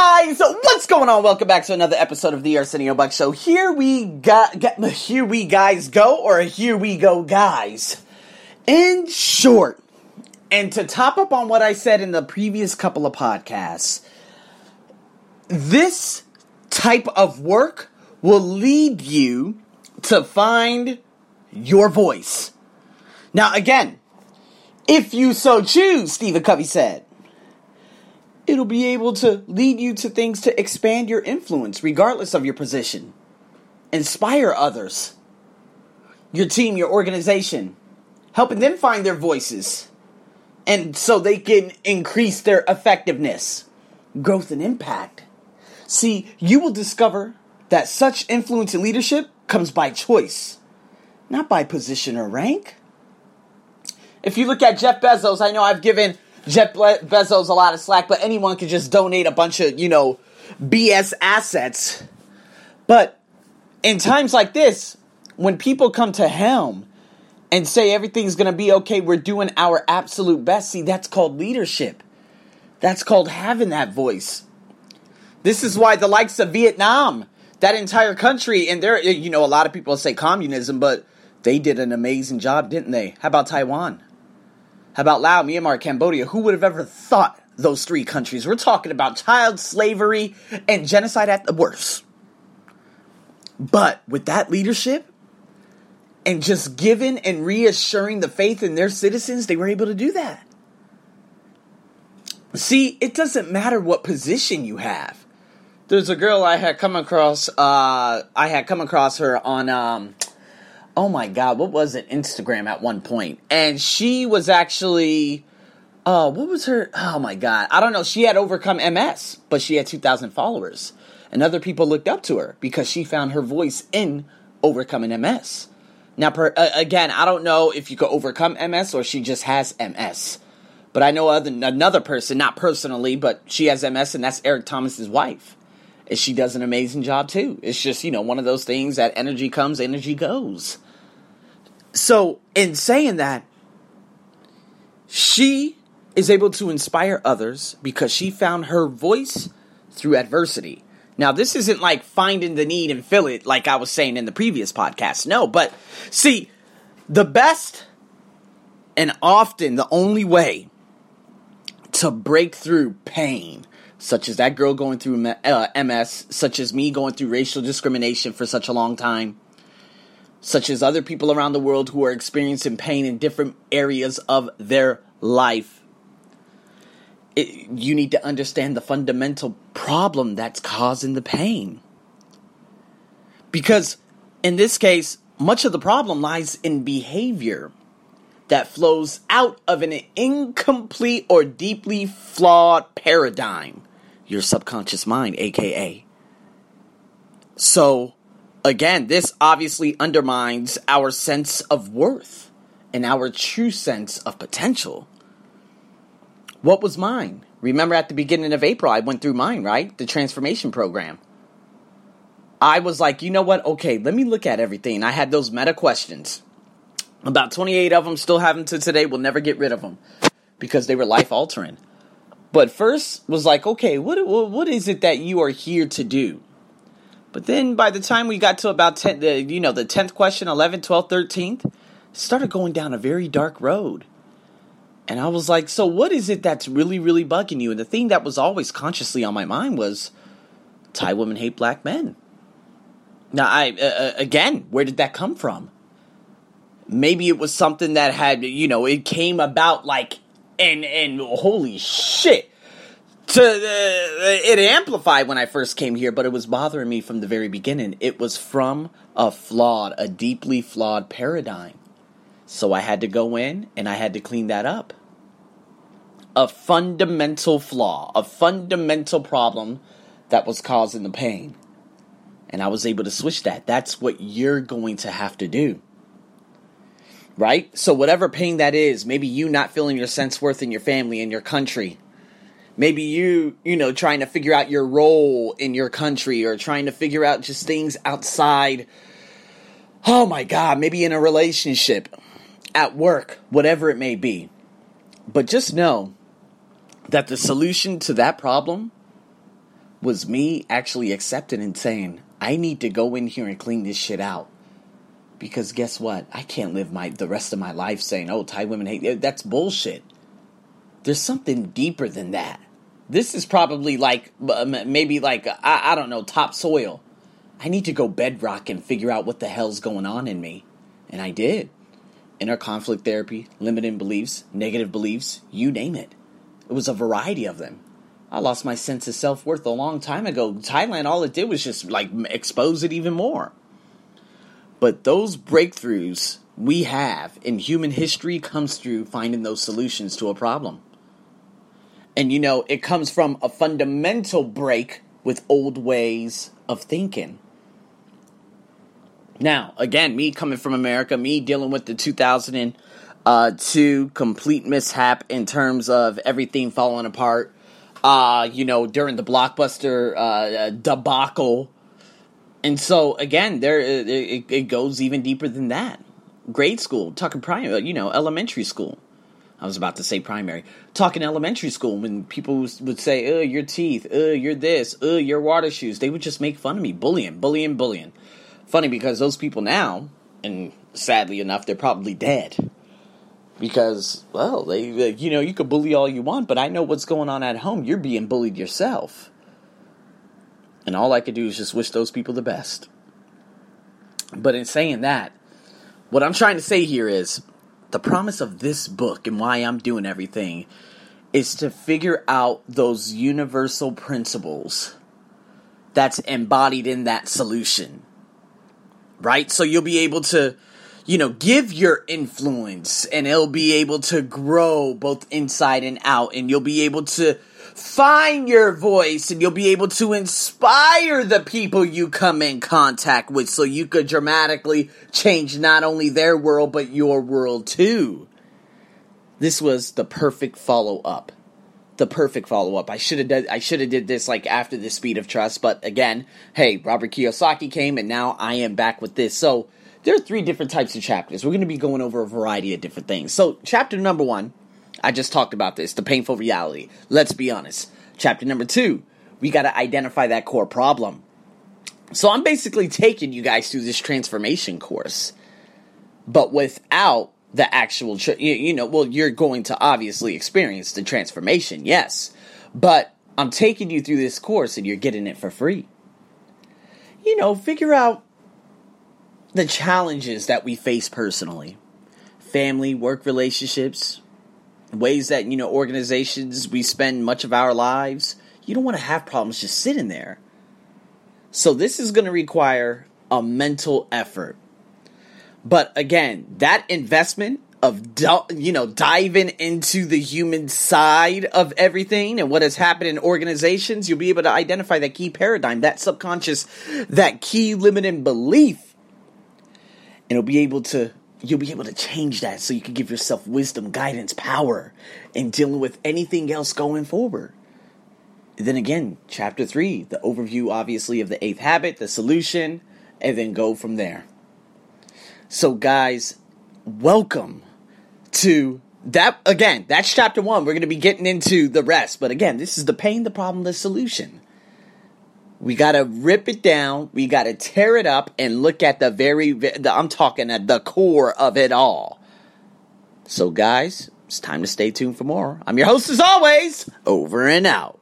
guys, what's going on? Welcome back to another episode of the Arsenio Buck Show. Here we got, here we guys go, or here we go, guys. In short, and to top up on what I said in the previous couple of podcasts, this type of work will lead you to find your voice. Now, again, if you so choose, Stephen Covey said, it'll be able to lead you to things to expand your influence, regardless of your position. Inspire others, your team, your organization, helping them find their voices, and so they can increase their effectiveness, growth, and impact. See, you will discover that such influence and leadership comes by choice, not by position or rank. If you look at Jeff Bezos, I know I've given Jeff Bezos a lot of slack, but anyone could just donate a bunch of, you know, BS assets. But in times like this, when people come to Helm and say everything's going to be okay, we're doing our absolute best. See, that's called leadership. That's called having that voice. This is why the likes of Vietnam, that entire country, and there, you know, a lot of people say communism, but they did an amazing job, didn't they? How about Taiwan? How about Laos, Myanmar, Cambodia? Who would have ever thought those three countries? We're talking about child slavery and genocide at the worst. But with that leadership and just giving and reassuring the faith in their citizens, they were able to do that. See, it doesn't matter what position you have. There's a girl I had come across. Uh, I had come across her on um, oh my god, what was it? Instagram at one point, and she was actually, uh, what was her? Oh my god, I don't know. She had overcome MS, but she had two thousand followers, and other people looked up to her because she found her voice in overcoming MS. Now, per, uh, again, I don't know if you could overcome MS or she just has MS. But I know other, another person, not personally, but she has MS, and that's Eric Thomas's wife. And she does an amazing job too. It's just, you know, one of those things that energy comes, energy goes. So, in saying that, she is able to inspire others because she found her voice through adversity. Now, this isn't like finding the need and fill it like I was saying in the previous podcast. No, but see, the best and often the only way to break through pain such as that girl going through uh, MS, such as me going through racial discrimination for such a long time, such as other people around the world who are experiencing pain in different areas of their life. It, you need to understand the fundamental problem that's causing the pain. Because in this case, much of the problem lies in behavior that flows out of an incomplete or deeply flawed paradigm your subconscious mind, aka. So, again, this obviously undermines our sense of worth and our true sense of potential. What was mine? Remember at the beginning of April, I went through mine, right? The transformation program. I was like, you know what? Okay, let me look at everything. I had those meta questions. About 28 of them still have them to today. We'll never get rid of them because they were life altering. But first was like, okay, what what is it that you are here to do? But then by the time we got to about 10, the, you know, the 10th question, 11th, 12th, 13th, started going down a very dark road. And I was like, so what is it that's really, really bugging you? And the thing that was always consciously on my mind was Thai women hate black men. Now, I, uh, uh again, where did that come from? Maybe it was something that had, you know, it came about like and and holy shit to uh, it amplified when I first came here, but it was bothering me from the very beginning. It was from a flawed, a deeply flawed paradigm. So I had to go in and I had to clean that up. A fundamental flaw, a fundamental problem that was causing the pain. And I was able to switch that. That's what you're going to have to do right? So, whatever pain that is, maybe you not feeling your sense worth in your family, in your country, maybe you, you know, trying to figure out your role in your country or trying to figure out just things outside. Oh my God, maybe in a relationship, at work, whatever it may be. But just know that the solution to that problem was me actually accepting and saying, I need to go in here and clean this shit out. Because guess what? I can't live my the rest of my life saying, "Oh, Thai women hate." That's bullshit. There's something deeper than that. This is probably like maybe like I, I don't know topsoil. I need to go bedrock and figure out what the hell's going on in me, and I did. Inner conflict therapy, limiting beliefs, negative beliefs, you name it. It was a variety of them. I lost my sense of self worth a long time ago. Thailand, all it did was just like expose it even more. But those breakthroughs we have in human history comes through finding those solutions to a problem. And you know, it comes from a fundamental break with old ways of thinking. Now, again, me coming from America, me dealing with the 2002 complete mishap in terms of everything falling apart uh, you know, during the blockbuster uh, debacle. And so again, there it, it, goes even deeper than that. Grade school, talking primary, you know, elementary school. I was about to say primary. Talking elementary school when people would say, "Oh, your teeth. Oh, you're this. Oh, your water shoes." They would just make fun of me, bullying, bullying, bullying. Funny because those people now, and sadly enough, they're probably dead because well they you know you could bully all you want but i know what's going on at home you're being bullied yourself and all i could do is just wish those people the best but in saying that what i'm trying to say here is the promise of this book and why i'm doing everything is to figure out those universal principles that's embodied in that solution right? So you'll be able to you know, give your influence and it'll be able to grow both inside and out and you'll be able to find your voice and you'll be able to inspire the people you come in contact with so you could dramatically change not only their world but your world too. This was the perfect follow up. The perfect follow up. I should have I should have did this like after the speed of trust, but again, hey, Robert Kiyosaki came and now I am back with this. So there are three different types of chapters. We're going to be going over a variety of different things. So, chapter number one, I just talked about this the painful reality. Let's be honest. Chapter number two, we got to identify that core problem. So, I'm basically taking you guys through this transformation course, but without the actual, tra- you, you know, well, you're going to obviously experience the transformation, yes, but I'm taking you through this course and you're getting it for free. You know, figure out the challenges that we face personally family, work relationships, ways that, you know, organizations we spend much of our lives. You don't want to have problems just sitting there. So, this is going to require a mental effort. But again, that investment of you know diving into the human side of everything and what has happened in organizations you'll be able to identify that key paradigm that subconscious that key limiting belief and it'll be able to you'll be able to change that so you can give yourself wisdom, guidance, power in dealing with anything else going forward. Then again, chapter 3, the overview obviously of the eighth habit, the solution, and then go from there. So guys, welcome to that again, that's chapter 1. We're going to be getting into the rest, but again, this is the pain, the problem, the solution. We got to rip it down. We got to tear it up and look at the very, the, I'm talking at the core of it all. So, guys, it's time to stay tuned for more. I'm your host, as always, over and out.